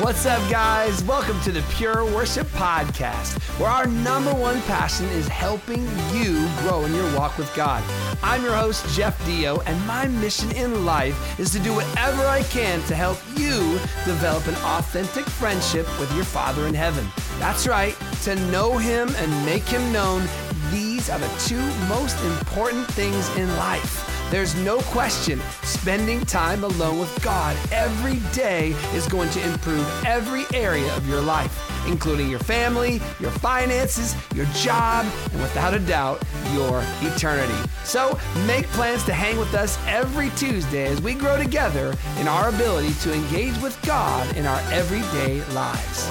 What's up, guys? Welcome to the Pure Worship Podcast, where our number one passion is helping you grow in your walk with God. I'm your host, Jeff Deyo, and my mission in life is to do whatever I can to help you develop an authentic friendship with your Father in heaven. That's right, to know Him and make Him known. These are the two most important things in life. There's no question spending time alone with God every day is going to improve every area of your life, including your family, your finances, your job, and without a doubt, your eternity. So make plans to hang with us every Tuesday as we grow together in our ability to engage with God in our everyday lives.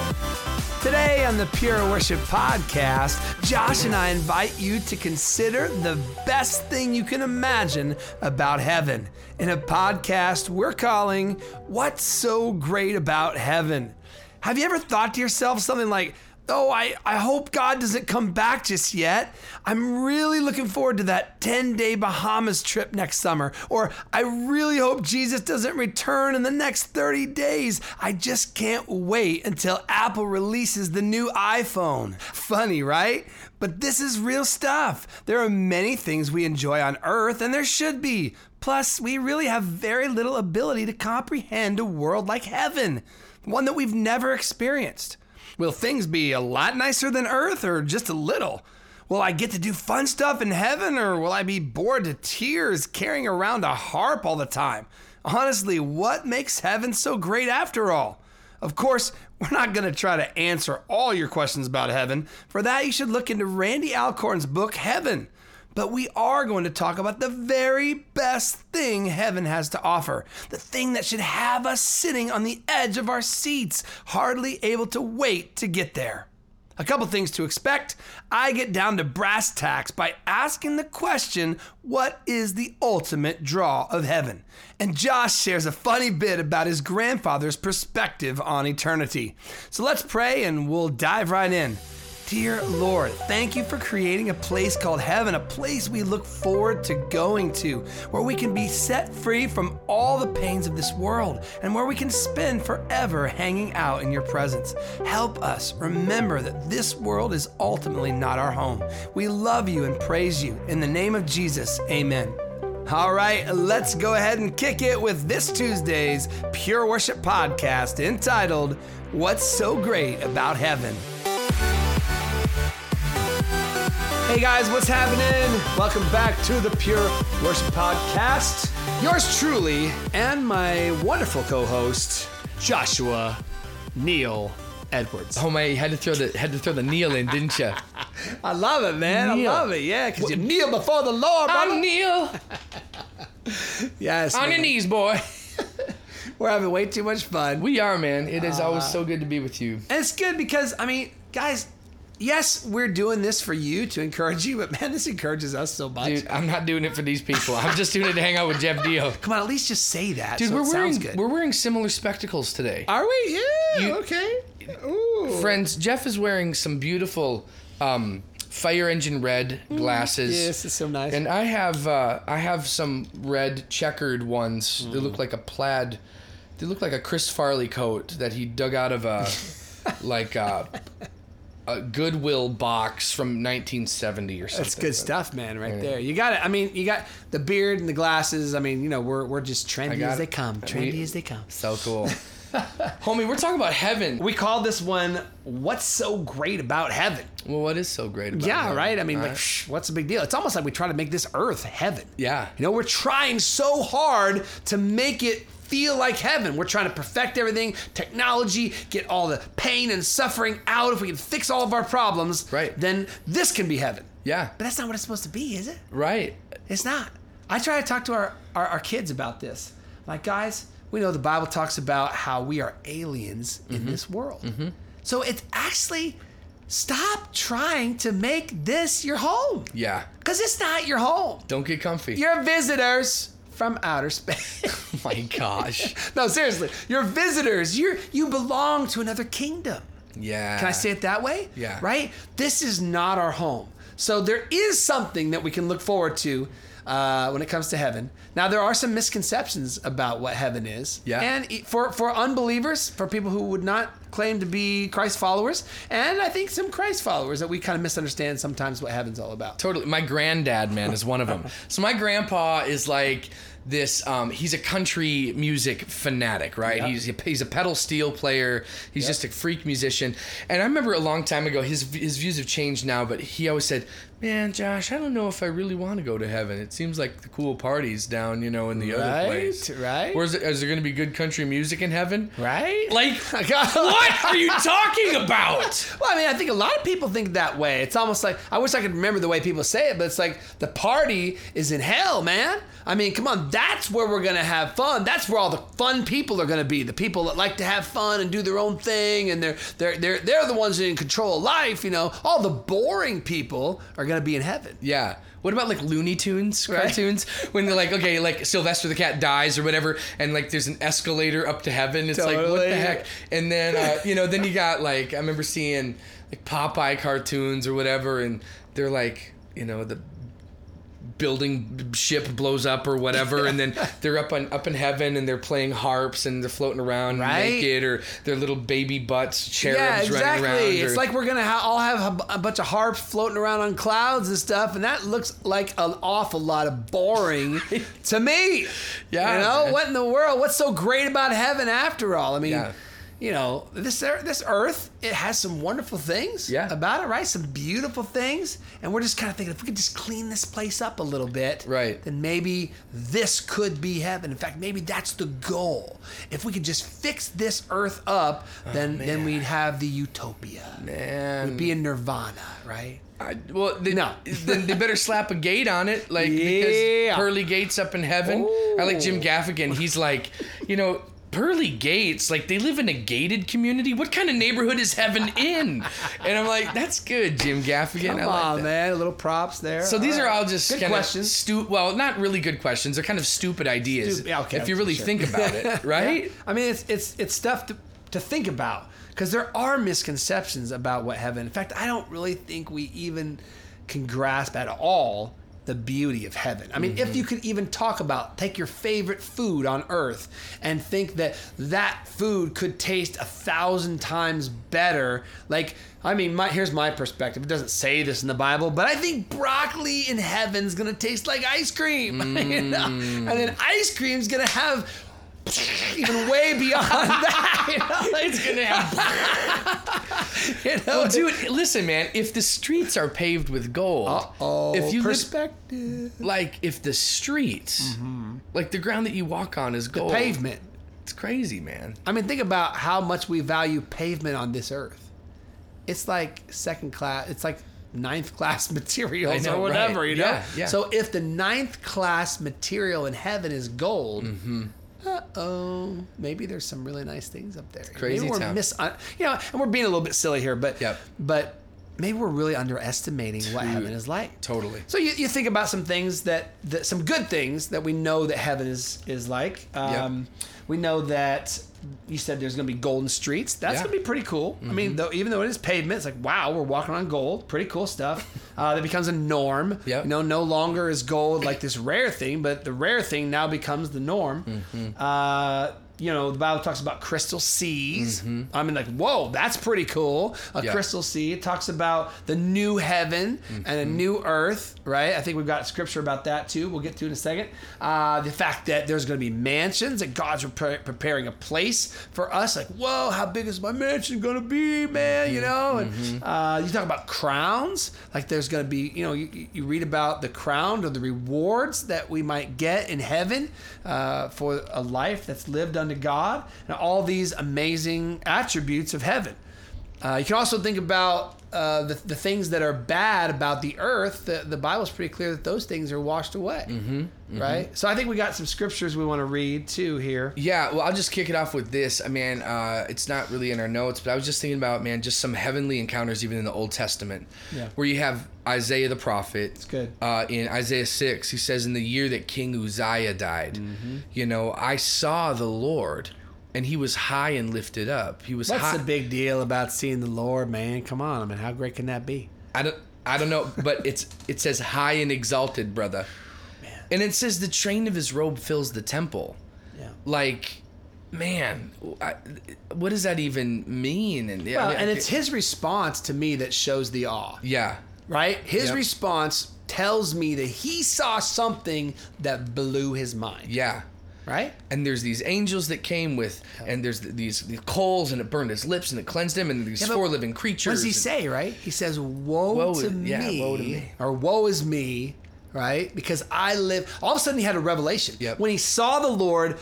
On the Pure Worship Podcast, Josh and I invite you to consider the best thing you can imagine about heaven in a podcast we're calling What's So Great About Heaven? Have you ever thought to yourself something like, Oh, I, I hope God doesn't come back just yet. I'm really looking forward to that 10 day Bahamas trip next summer. Or I really hope Jesus doesn't return in the next 30 days. I just can't wait until Apple releases the new iPhone. Funny, right? But this is real stuff. There are many things we enjoy on earth, and there should be. Plus, we really have very little ability to comprehend a world like heaven, one that we've never experienced. Will things be a lot nicer than Earth or just a little? Will I get to do fun stuff in heaven or will I be bored to tears carrying around a harp all the time? Honestly, what makes heaven so great after all? Of course, we're not going to try to answer all your questions about heaven. For that, you should look into Randy Alcorn's book, Heaven. But we are going to talk about the very best thing heaven has to offer. The thing that should have us sitting on the edge of our seats, hardly able to wait to get there. A couple things to expect. I get down to brass tacks by asking the question what is the ultimate draw of heaven? And Josh shares a funny bit about his grandfather's perspective on eternity. So let's pray and we'll dive right in. Dear Lord, thank you for creating a place called heaven, a place we look forward to going to, where we can be set free from all the pains of this world, and where we can spend forever hanging out in your presence. Help us remember that this world is ultimately not our home. We love you and praise you. In the name of Jesus, amen. All right, let's go ahead and kick it with this Tuesday's Pure Worship podcast entitled, What's So Great About Heaven? Hey guys, what's happening? Welcome back to the Pure Worship Podcast. Yours truly and my wonderful co-host Joshua Neil Edwards. Oh my! You had to throw the had to throw the kneel in, didn't you? I love it, man. Kneel. I love it. Yeah, because you kneel before the Lord, brother. I'm kneel yes, on your knees, boy. We're having way too much fun. We are, man. It is always uh-huh. so good to be with you. And it's good because, I mean, guys, yes, we're doing this for you to encourage you, but man, this encourages us so much. Dude, I'm not doing it for these people. I'm just doing it to hang out with Jeff Deyo. Come on, at least just say that. Dude, so we're wearing we're wearing similar spectacles today. Are we? Yeah. You- okay. Ooh. Friends, Jeff is wearing some beautiful um, fire engine red glasses. Yes, it's so nice. And I have uh, I have some red checkered ones. They look like a plaid. They look like a Chris Farley coat that he dug out of a like a, a Goodwill box from 1970 or something. That's good stuff, man, right there. You got it. I mean, you got the beard and the glasses. I mean, you know, we're, we're just trendy as they come. Trendy We- as they come. So cool. Homie, we're talking about heaven. We call this one "What's So Great About Heaven." Well, what is so great about Yeah, heaven? right. I mean, All like, right. what's the big deal? It's almost like we try to make this Earth heaven. Yeah. You know, we're trying so hard to make it feel like heaven. We're trying to perfect everything, technology, get all the pain and suffering out. If we can fix all of our problems, Right. then this can be heaven. Yeah. But that's not what it's supposed to be, is it? Right. It's not. I try to talk to our, our, our kids about this. Like, guys, we know the Bible talks about how we are aliens in mm-hmm. this world. Mm-hmm. So it's actually stop trying to make this your home. Yeah. Because it's not your home. Don't get comfy. You're visitors from outer space. oh my gosh. no, seriously. You're visitors. You're you belong to another kingdom. Yeah. Can I say it that way? Yeah. Right? This is not our home. So there is something that we can look forward to uh, when it comes to heaven. Now there are some misconceptions about what heaven is. Yeah. And for for unbelievers, for people who would not claim to be Christ followers, and I think some Christ followers that we kind of misunderstand sometimes what heaven's all about. Totally. My granddad, man, is one of them. So my grandpa is like this. Um, he's a country music fanatic, right? Yeah. He's a, he's a pedal steel player. He's just a freak musician. And I remember a long time ago, his his views have changed now, but he always said, "Man, Josh, I don't know if I really want to go to heaven. It seems like the cool parties down, you know, in the other Right, place. right. Where's it? Is there going to be good country music in heaven? Right? Like, what are you talking about? Well, I mean, I think a lot of people think that way. It's almost like I wish I could remember the way people say it, but it's like the party is in hell, man. I mean, come on, that's where we're gonna have fun. That's where all the fun people are gonna be. The people that like to have fun and do their own thing, and they're they're they're they're the ones in control of life. You know, all the boring people are gonna be in heaven. Yeah. What about like Looney Tunes Right. cartoons when they're like, okay, like Sylvester the cat dies or whatever, and like there's an escalator up to heaven. It's like what the heck? And then uh, you know, then you got like I remember seeing like Popeye cartoons or whatever, and they're like, you know, the building ship blows up or whatever and then they're up on up in heaven and they're playing harps and they're floating around Right. naked or their little baby butts cherubs yeah, running exactly. around It's or- like we're gonna ha- all have a, a bunch of harps floating around on clouds and stuff, and that looks like an awful lot of boring to me. Yeah, you know man. what in the world? What's so great about heaven after all? I mean. Yeah. You know this this earth, it has some wonderful things Yeah. about it, right? Some beautiful things, and we're just kind of thinking if we could just clean this place up a little bit, Right. Then maybe this could be heaven. In fact, maybe that's the goal. If we could just fix this earth up, oh, then then Oh, man. we'd have the utopia. man We'd be in nirvana, right? I, well, they, No. then they better slap a gate on it, like Yeah. because pearly gates up in heaven. I like Jim oh. Gaffigan. He's like, you know, pearly gates. Like they live in a gated community. What kind of neighborhood is heaven in? And I'm like, that's good, Jim Gaffigan. Come I like on, that. man. A little props there. So these are right. all just Good kind of questions. stu- Well, not really good questions. They're kind of stupid ideas. Stupid- yeah, okay, if you really sure. think about it, right? Yeah. I mean, it's it's it's stuff to to think about because there are misconceptions about what heaven. In fact, I don't really think we even can grasp at all the beauty of heaven. I mean, Mm-hmm. if you could even talk about take your favorite food on earth and think that that food could taste a thousand times better, like I mean, my here's my perspective. It doesn't say this in the Bible, but I think broccoli in heaven's gonna taste like ice cream, you know? and then ice cream's gonna have even way beyond that. You know? It's gonna happen. You know? Well, dude, listen, man. If the streets are paved with gold, oh, if you live, perspective, like if the streets, like the ground that you walk on is gold, pavement. It's crazy, man. I mean, think about how much we value pavement on this earth. It's like second class. It's like ninth class materials know, or whatever, right. you know. Yeah, yeah. So if the ninth class material in heaven is gold. Mm-hmm. Uh oh, maybe there's some really nice things up there. Crazy maybe we're town. mis- uh, you know, and we're being a little bit silly here, but Yep. but maybe we're really underestimating what heaven is like. Totally. So you, you think about some things that, that some good things that we know that heaven is is like. Um, We know that you said there's going to be golden streets. That's Yeah. Mm-hmm. going to be pretty cool. I mean, though even though it is pavement, it's like wow, we're walking on gold. Pretty cool stuff. Uh, that becomes a norm. Yep. You know, no longer is gold like this rare thing, but the rare thing now becomes the norm. Mm-hmm. Uh, you know, the Bible talks about crystal seas. I mean, like, whoa, that's pretty cool. A Mm-hmm. Yeah. crystal sea. It talks about the new heaven and a Mm-hmm. new earth, right? I think we've got scripture about that too. We'll get to in a second. Uh, the fact that there's going to be mansions, that God's pre- preparing a place for us. Like, whoa, how big is my mansion going to be, man? You know? And uh, you talk about crowns. Like, there's going to be, you know, you, you read about the crown or the rewards that we might get in heaven uh, for a life that's lived unto God and all these amazing attributes of heaven. Uh, you can also think about uh, the, the things that are bad about the earth. The, the Bible's pretty clear that those things are washed away. Mm-hmm, Right? So I think we got some scriptures we want to read too here. Yeah, well, I'll just kick it off with this. I mean, uh, it's not really in our notes, but I was just thinking about, man, just some heavenly encounters even in the Old Testament, Yeah. where you have Isaiah the prophet. It's good. Uh, in Isaiah six, he says, "In the year that King Uzziah died, Mm-hmm. you know, I saw the Lord, and He was high and lifted up. He was What's high. the big deal about seeing the Lord, man? Come on, I mean, how great can that be? I don't, I don't know, but it's it says high and exalted, brother. Man, And it says the train of his robe fills the temple. Yeah. Like, man, I, what does that even mean? And, Well, I mean, and it's his response to me that shows the awe, yeah, right? His Yep. response tells me that he saw something that blew his mind, yeah. Right? And there's these angels that came with, and there's these, these coals, and it burned his lips, and it cleansed him, and these Yeah, but four living creatures. What does he and- say, right? He says, Woe, Woe to, is- me, yeah, woe to me. or woe is me, right? Because I live. All of a sudden, he had a revelation. Yep. When he saw the Lord,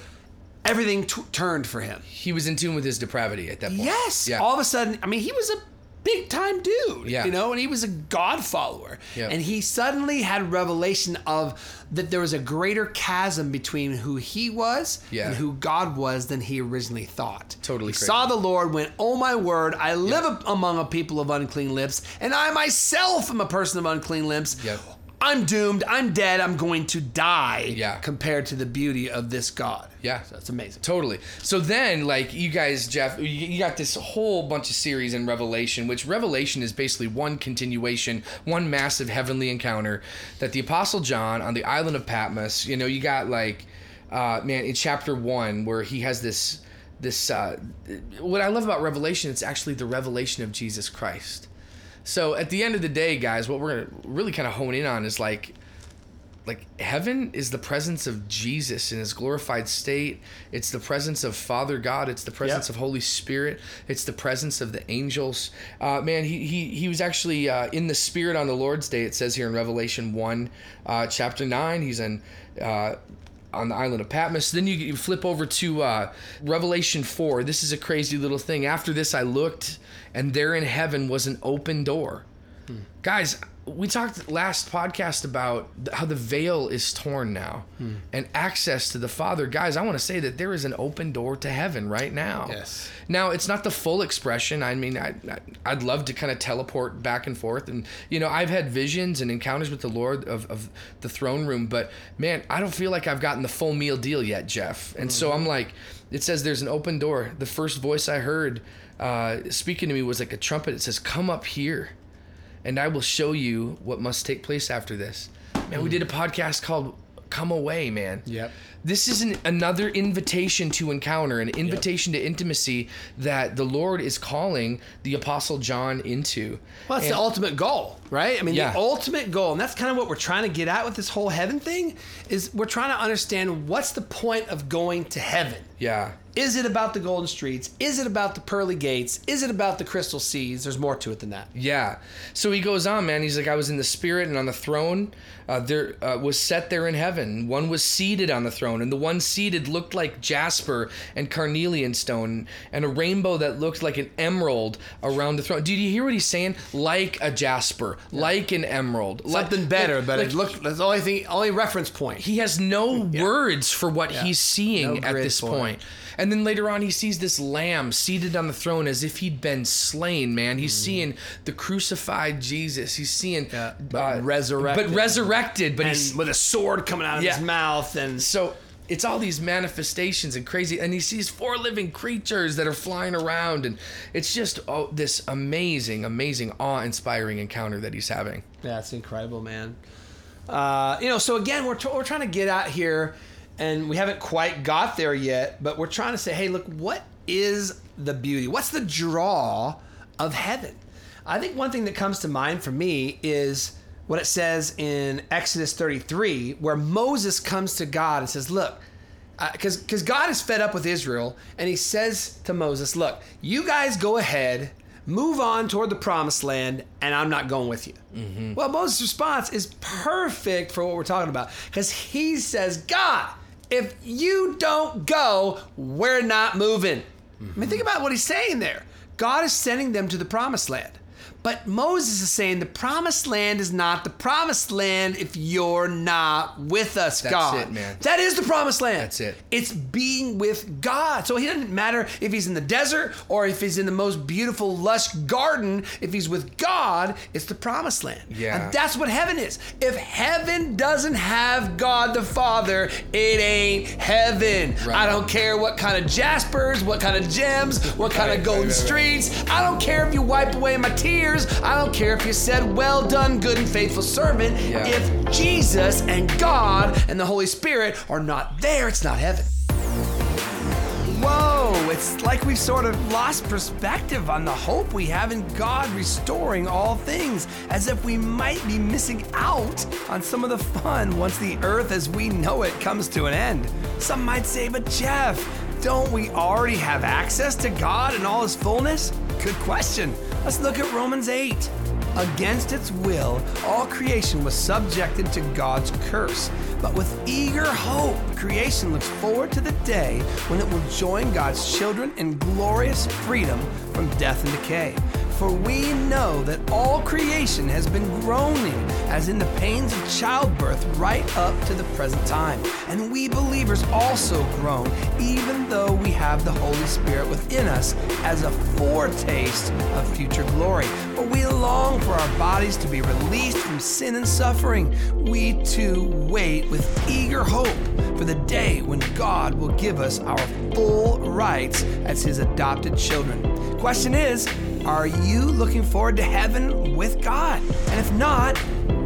everything t- turned for him. He was in tune with his depravity at that point. Yes. Yeah. All of a sudden, I mean, he was a big time dude. Yeah. You know, and he was a God follower. Yeah. And he suddenly had revelation of that there was a greater chasm between who he was Yeah. and who God was than he originally thought. Totally He crazy. saw the Lord, went, Oh my word, I live among a people of unclean lips, and I myself am a person of unclean lips. Yep. I'm doomed. I'm dead. I'm going to die. Yeah. Compared to the beauty of this God. Yeah. So that's amazing. Totally. So then, like you guys, Jeff, you got this whole bunch of series in Revelation, which Revelation is basically one continuation, one massive heavenly encounter that the Apostle John on the island of Patmos. You know, you got like, uh, man, in chapter one where he has this, this. Uh, what I love about Revelation, it's actually the revelation of Jesus Christ. So at the end of the day, guys, what we're gonna really kind of hone in on is like like heaven is the presence of Jesus in his glorified state. It's the presence of Father God. It's the presence Yep. of Holy Spirit. It's the presence of the angels. Uh, man, he, he he was actually uh, in the Spirit on the Lord's day. It says here in Revelation one, uh, chapter nine. He's in. On the island of Patmos. Then you, you flip over to uh, Revelation 4. This is a crazy little thing. After this, I looked, and there in heaven was an open door. Guys, we talked last podcast about how the veil is torn now and access to the Father. Guys, I want to say that there is an open door to heaven right now. Yes. Now, it's not the full expression. I mean, I, I'd love to kind of teleport back and forth. And, you know, I've had visions and encounters with the Lord of, of the throne room, but man, I don't feel like I've gotten the full meal deal yet, Jeff. And so I'm like, it says there's an open door. The first voice I heard uh, speaking to me was like a trumpet. It says, Come up here and I will show you what must take place after this. Man, we did a podcast called Come Away, man. Yep. This is an, another invitation to encounter, an invitation to intimacy that the Lord is calling the Apostle John into. Well, that's And- the ultimate goal, right? I mean, Yeah. the ultimate goal, and that's kind of what we're trying to get at with this whole heaven thing, is we're trying to understand what's the point of going to heaven. Yeah. Is it about the golden streets? Is it about the pearly gates? Is it about the crystal seas? There's more to it than that. Yeah. So he goes on, man. He's like, I was in the spirit, and on the throne, uh, there uh, was set there in heaven. One was seated on the throne, and the one seated looked like jasper and carnelian stone, and a rainbow that looked like an emerald around the throne. Did you hear what he's saying? Like a jasper, like an emerald, like- Something better, like- but like it looked that's the only thing, only reference point. he has no words for what he's seeing No at this point. it. Point. And then later on, he sees this lamb seated on the throne as if he'd been slain, man. He's seeing the crucified Jesus. He's seeing. Mm. Yeah, but resurrected. But resurrected. But and he's. with a sword coming out of Yeah. his mouth, and So it's all these manifestations and crazy. And he sees four living creatures that are flying around. And it's just oh, this amazing, amazing, awe inspiring encounter that he's having. That's incredible, man. Uh, you know, so again, we're, tr- we're trying to get out here, and we haven't quite got there yet, but we're trying to say, hey, look, what is the beauty? What's the draw of heaven? I think one thing that comes to mind for me is what it says in Exodus 33, where Moses comes to God and says, look, uh, because because God is fed up with Israel, and He says to Moses, "Look, you guys go ahead, move on toward the promised land, and I'm not going with you." Mm-hmm. Well, Moses' response is perfect for what we're talking about, because he says, "God, if you don't go, we're not moving." I mean, think about what he's saying there. God is sending them to the promised land. But Moses is saying the promised land is not the promised land if you're not with us, That's God. it, man. That is the promised land. That's it. It's being with God. So it doesn't matter if he's in the desert or if he's in the most beautiful, lush garden. If he's with God, it's the promised land. Yeah. And that's what heaven is. If heaven doesn't have God the Father, it ain't heaven. Right. I don't care what kind of jaspers, what kind of gems, what kind Right, of golden right. streets. I don't care if you wipe away my tears. Years. I don't care if you said, Well done, good and faithful servant. Yeah. If Jesus and God and the Holy Spirit are not there, it's not heaven. Whoa, it's like we've sort of lost perspective on the hope we have in God restoring all things, as if we might be missing out on some of the fun once the earth as we know it comes to an end. Some might say, but Jeff, don't we already have access to God in all his fullness? Good question. Let's look at Romans 8. Against its will, all creation was subjected to God's curse. But with eager hope, creation looks forward to the day when it will join God's children in glorious freedom from death and decay. For we know that all creation has been groaning as in the pains of childbirth right up to the present time. And we believers also groan, even though we have the Holy Spirit within us as a foretaste of future glory. For we long for our bodies to be released from sin and suffering. We too wait with eager hope for the day when God will give us our full rights as His adopted children. Question is, are you looking forward to heaven with God? And if not,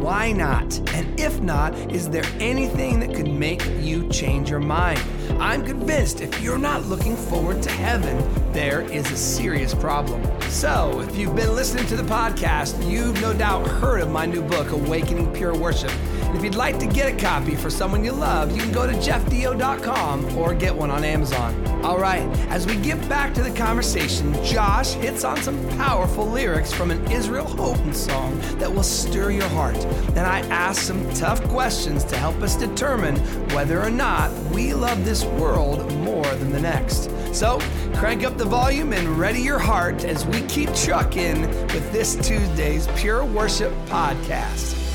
why not? And if not, is there anything that could make you change your mind? I'm convinced if you're not looking forward to heaven, there is a serious problem. So, if you've been listening to the podcast, you've no doubt heard of my new book, Awakening Pure Worship. And if you'd like to get a copy for someone you love, you can go to jeffdeyo.com or get one on Amazon. All right, as we get back to the conversation, Josh hits on some powerful lyrics from an Israel Houghton song that will stir your heart. And I ask some tough questions to help us determine whether or not we love this world more than the next. So, crank up the volume and ready your heart as we keep trucking with this Tuesday's Pure Worship podcast.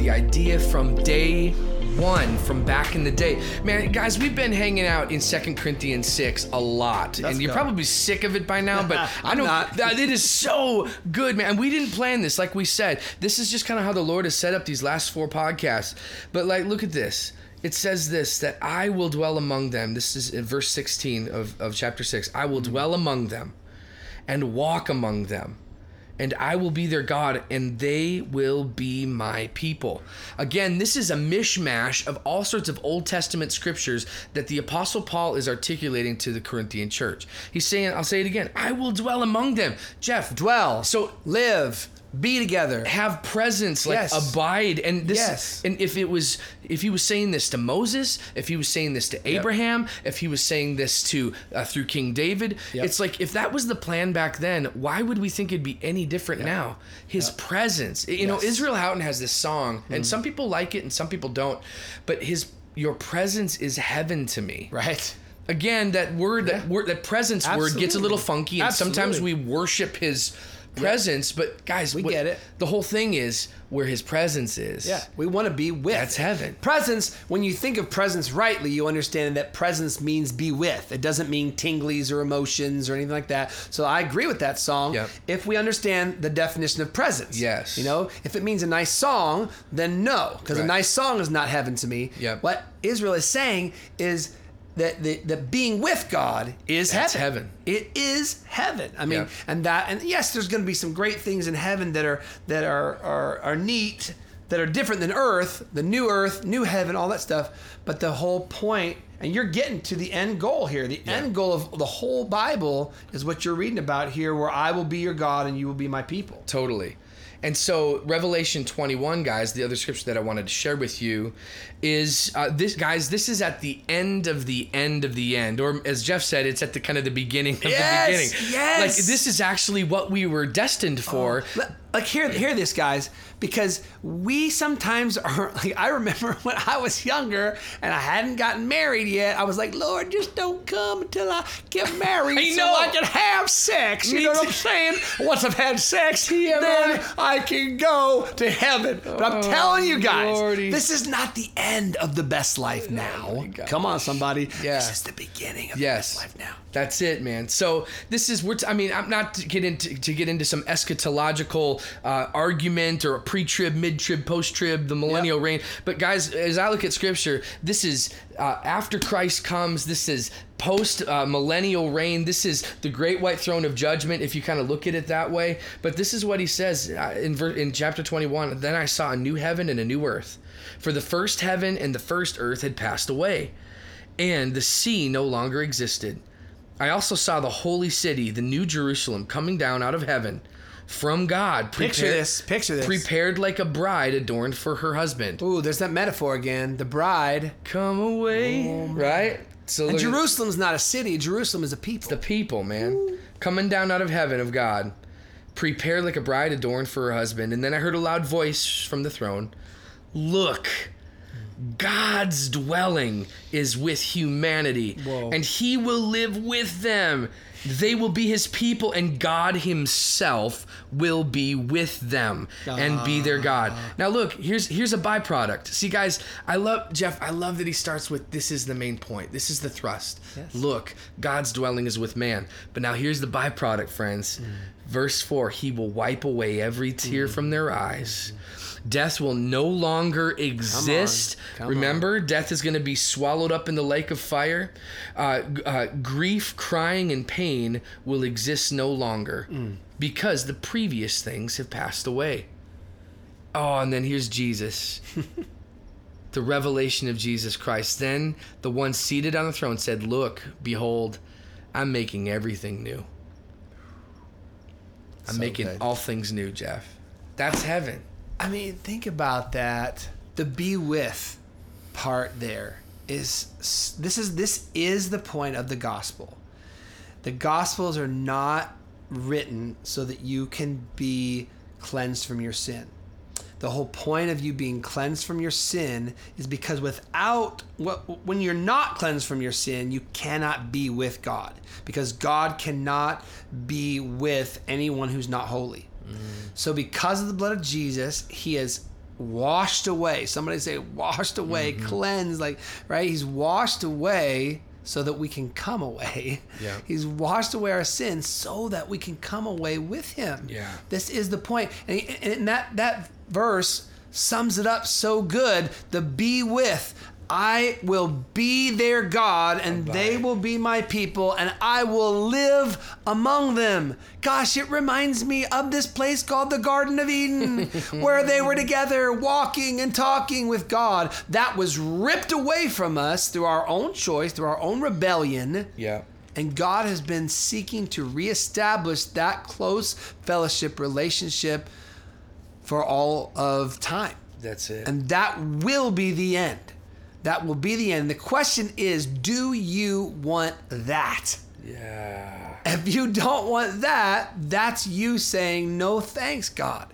The idea from day one, from back in the day. Man, guys, we've been hanging out in Second Corinthians 6 a lot. and you're probably sick of it by now, but I know that it is so good, man. And we didn't plan this, like we said. This is just kind of how the Lord has set up these last four podcasts. But like, look at this. It says this that I will dwell among them. This is in verse 16 of, of chapter 6. I will dwell among them and walk among them and I will be their God, and they will be my people. Again, this is a mishmash of all sorts of Old Testament scriptures that the Apostle Paul is articulating to the Corinthian church. He's saying, I'll say it again, I will dwell among them. Jeff, Dwell, So- live, be together. have presence, like Yes. abide. And this Yes. and if it was if he was saying this to Moses, if he was saying this to Abraham, if he was saying this to uh, through King David, Yep. it's like if that was the plan back then, why would we think it'd be any different now? His presence. You know, Yes. Mm. Israel Houghton has this song, and some people like it and some people don't, but his your presence is heaven to me. Right. Again, that word, that word, that presence word gets a little funky, and sometimes we worship His presence. But guys, We what- get it. The whole thing is where His presence is. Yeah, we want to be with. That's heaven. Presence, when you think of presence rightly, you understand that presence means be with. It doesn't mean tinglies or emotions or anything like that. So I agree with that song Yep. if we understand the definition of presence. Yes. You know, if it means a nice song, then no, because a nice song is not heaven to me. Yep. What Israel is saying is that the, the being with God is That's heaven. heaven. It is heaven. I mean, Yep. and that and yes, there's going to be some great things in heaven that are that are are are neat, that are different than earth, the new earth, new heaven, all that stuff. But the whole point, and you're getting to the end goal here. The end goal of the whole Bible is what you're reading about here, where I will be your God and you will be my people. Totally. And so Revelation 21, guys, the other scripture that I wanted to share with you is uh, this, guys. This is at the end of the end of the end, or as Jeff said, it's at the kind of the beginning of Yes, the beginning. yes. Like this is actually what we were destined for. Le- Like hear hear this, guys, because we sometimes are. Like I remember when I was younger and I hadn't gotten married yet. I was like, Lord, just don't come until I get married, I so know. I can have sex. You Me know what. I'm saying? Once I've had sex, TMI. then I can go to heaven. But I'm Oh, telling you guys, Lordy. this is not the end of the best life now. gosh. Come on, somebody. Yeah. This is the beginning of Yes. the best life now. That's it, man. So this is we're. T- I mean, I'm not to get into to get into some eschatological uh, argument or a pre-trib, mid-trib, post-trib, the millennial Yep. reign. But guys, as I look at Scripture, this is uh, after Christ comes. This is post uh, millennial reign. This is the great white throne of judgment. If you kind of look at it that way. But this is what he says uh, in ver- in chapter 21. Then I saw a new heaven and a new earth, for the first heaven and the first earth had passed away, and the sea no longer existed. I also saw the holy city, the new Jerusalem, coming down out of heaven from God. Picture this. Picture this. Prepared like a bride adorned for her husband. Ooh, there's that metaphor again. The bride. Come away, right? So And Jerusalem's not a city. Jerusalem is a people. the people, man, coming down out of heaven of God, prepared like a bride adorned for her husband. And then I heard a loud voice from the throne. Look, God's dwelling is with humanity, Whoa. and He will live with them. They will be His people, and God Himself will be with them and be their God. Ah. Now, look, here's here's a byproduct. See, guys, I love Jeff. I love that he starts with this is the main point. This is the thrust. Yes. Look, God's dwelling is with man. But now here's the byproduct, friends. Mm. Verse 4 He will wipe away every tear mm. from their eyes. Mm. Death will no longer exist. Come Remember, death is going to be swallowed up in the lake of fire. Uh, uh, grief, crying, and pain will exist no longer because the previous things have passed away. Oh, and then here's Jesus. the revelation of Jesus Christ. Then the one seated on the throne said, Look, behold, I'm making everything new. I'm So making good. all things new, Jeff. That's heaven. I mean, think about that. The be with part there is this is this is the point of the gospel. The gospels are not written so that you can be cleansed from your sin. The whole point of you being cleansed from your sin is because without when you're not cleansed from your sin, you cannot be with God because God cannot be with anyone who's not holy. So because of the blood of Jesus, he has washed away. Somebody say washed away, mm-hmm. cleansed like right? He's washed away so that we can come away. Yeah. He's washed away our sins so that we can come away with him. Yeah. This is the point. And, and that that verse sums it up so good. The be with. I will be their God and they will be my people and I will live among them. Gosh, it reminds me of this place called the Garden of Eden where they were together walking and talking with God. That was ripped away from us through our own choice, through our own rebellion. Yeah. And God has been seeking to reestablish that close fellowship relationship for all of time. That's it. And that will be the end. That will be the end. The question is do you want that? yeah. If you don't want that, that's you saying, no thanks, God.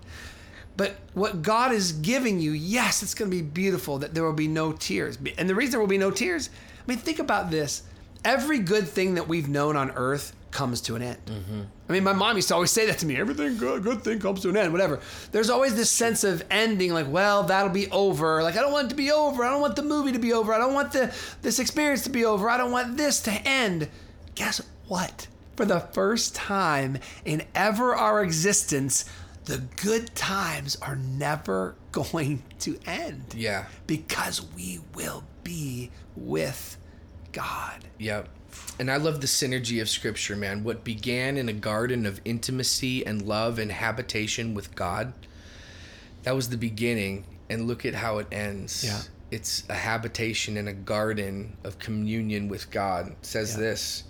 But what God is giving you, yes, it's going to be beautiful that there will be no tears. And the reason there will be no tears, I mean, think about this. Every good thing that we've known on earth comes to an end. Mm-hmm. I mean, my mom used to always say that to me everything good, good thing comes to an end, whatever. There's always this sense of ending, like, well, that'll be over. Like, I don't want it to be over. I don't want the movie to be over. I don't want the this experience to be over. I don't want this to end. Guess what? For the first time in ever our existence, the good times are never going to end Yeah. because we will be with God. Yep. And I love the synergy of scripture, man. What began in a garden of intimacy and love and habitation with God, that was the beginning. And look at how it ends. Yeah. It's a habitation in a garden of communion with God. It says Yeah. this,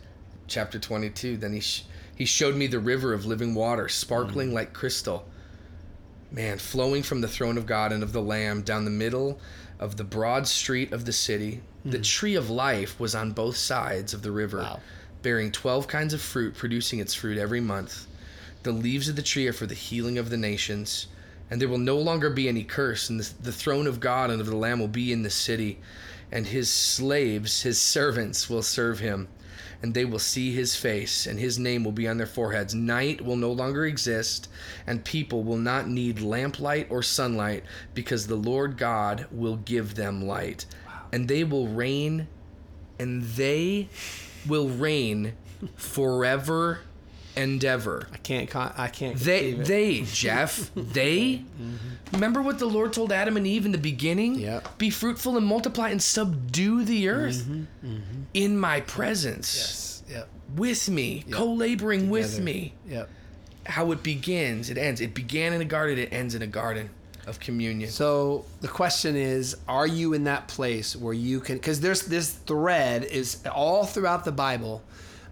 chapter 22. Then he, sh- he showed me the river of living water, sparkling mm. like crystal. Man, flowing from the throne of God and of the Lamb down the middle of the broad street of the city. The hmm. tree of life was on both sides of the river, Wow. bearing 12 kinds of fruit, producing its fruit every month. The leaves of the tree are for the healing of the nations. And there will no longer be any curse, and the, the throne of God and of the Lamb will be in the city, and his slaves, his servants, will serve him and they will see his face, and his name will be on their foreheads. Night will no longer exist, and people will not need lamplight or sunlight, because the Lord God will give them light. And they will reign, and they will reign forever and ever. I can't. Con- I can't. They, they, Jeff, they. Mm-hmm. Remember what the Lord told Adam and Eve in the beginning? Yep. Be fruitful and multiply and subdue the earth mm-hmm, mm-hmm. in my presence Yes. Yep. with me, co-laboring with me. Yep. How it begins, it ends. It began in a garden, it ends in a garden of communion. So the question is, are you in that place where you can? Because there's this thread is all throughout the Bible,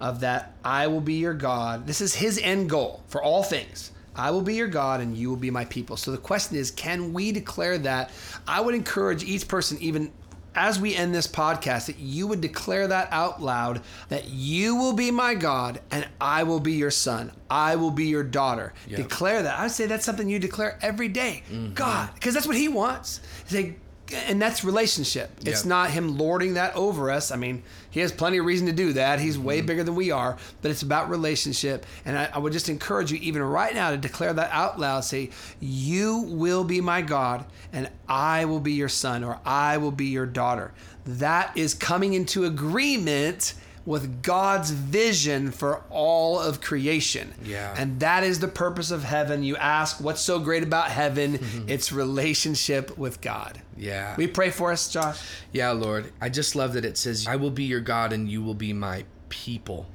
of that I will be your God. This is His end goal for all things. I will be your God and you will be my people. So the question is, can we declare that? I would encourage each person, even as we end this podcast, that you would declare that out loud that you will be my God and I will be your son. I will be your daughter. Yep. Declare that. I would say that's something you declare every day. Mm-hmm. God, because that's what he wants. Say, and that's relationship. It's Yep. not him lording that over us. I mean, he has plenty of reason to do that. He's way Mm-hmm. bigger than we are, but it's about relationship. And I, I would just encourage you, even right now, to declare that out loud. Say, You will be my God, and I will be your son, or I will be your daughter. That is coming into agreement with God's vision for all of creation. Yeah. And that is the purpose of heaven. You ask, What's so great about heaven? Mm-hmm. It's relationship with God. yeah. We pray for us, Josh. Yeah, Lord. I just love that it says, I will be your God and you will be my people.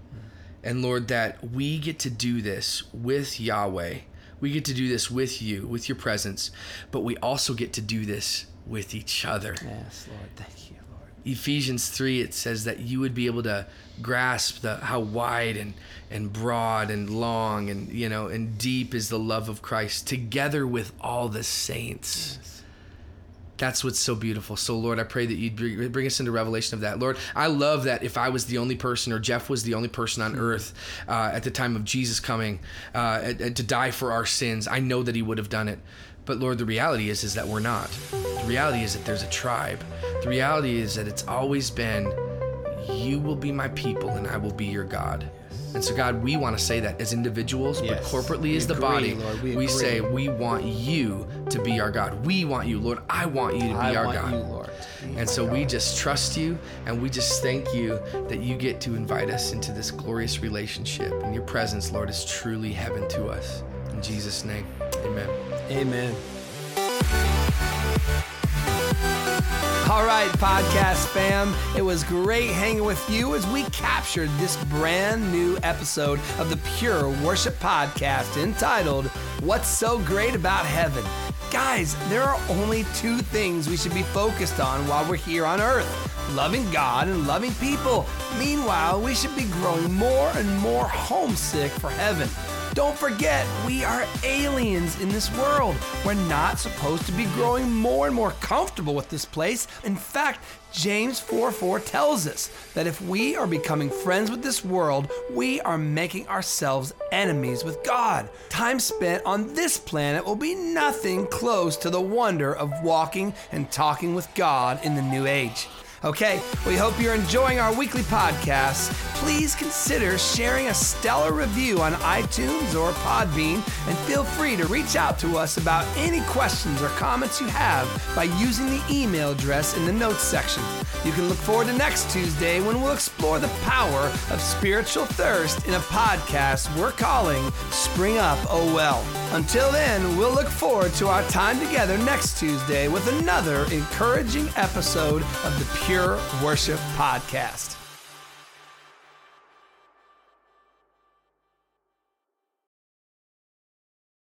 And Lord, that we get to do this with Yahweh. We get to do this with you, with your presence, but we also get to do this with each other. Yes, Lord. Thank you. Ephesians 3 it says that you would be able to grasp the how wide and and broad and long and you know and deep is the love of Christ together with all the saints. That's what's so beautiful. So, Lord, I pray that you'd bring bring us into revelation of that. Lord, I love that if I was the only person or Jeff was the only person on earth uh, at the time of Jesus coming uh, to die for our sins, I know that he would have done it. But Lord, the reality is is that we're not. The reality is that there's a tribe. The reality is that it's always been you will be my people and I will be your God. And so, God, we want to say that as individuals, Yes. but corporately We as the agree, body, Lord. We we, say we want you to be our God. We want you, Lord. I want you to be I our want God. you, Lord. And so we just trust you and we just thank you that you get to invite us into this glorious relationship. And your presence, Lord, is truly heaven to us. In Jesus' name, amen. Amen. All right, podcast fam. It was great hanging with you as we captured this brand new episode of the Pure Worship Podcast entitled, What's So Great About Heaven? Guys, there are only two things we should be focused on while we're here on earth loving God and loving people. Meanwhile, we should be growing more and more homesick for heaven. Don't forget, we are aliens in this world. We're not supposed to be growing more and more comfortable with this place. In fact, James 4 4 tells us that if we are becoming friends with this world, we are making ourselves enemies with God. Time spent on this planet will be nothing close to the wonder of walking and talking with God in the new age. Okay, we hope you're enjoying our weekly podcasts. Please consider sharing a stellar review on iTunes or Podbean, and feel free to reach out to us about any questions or comments you have by using the email address in the notes section. You can look forward to next Tuesday when we'll explore the power of spiritual thirst in a podcast we're calling Spring Up Oh Well. Until then, we'll look forward to our time together next Tuesday with another encouraging episode of the Pure Worship Podcast.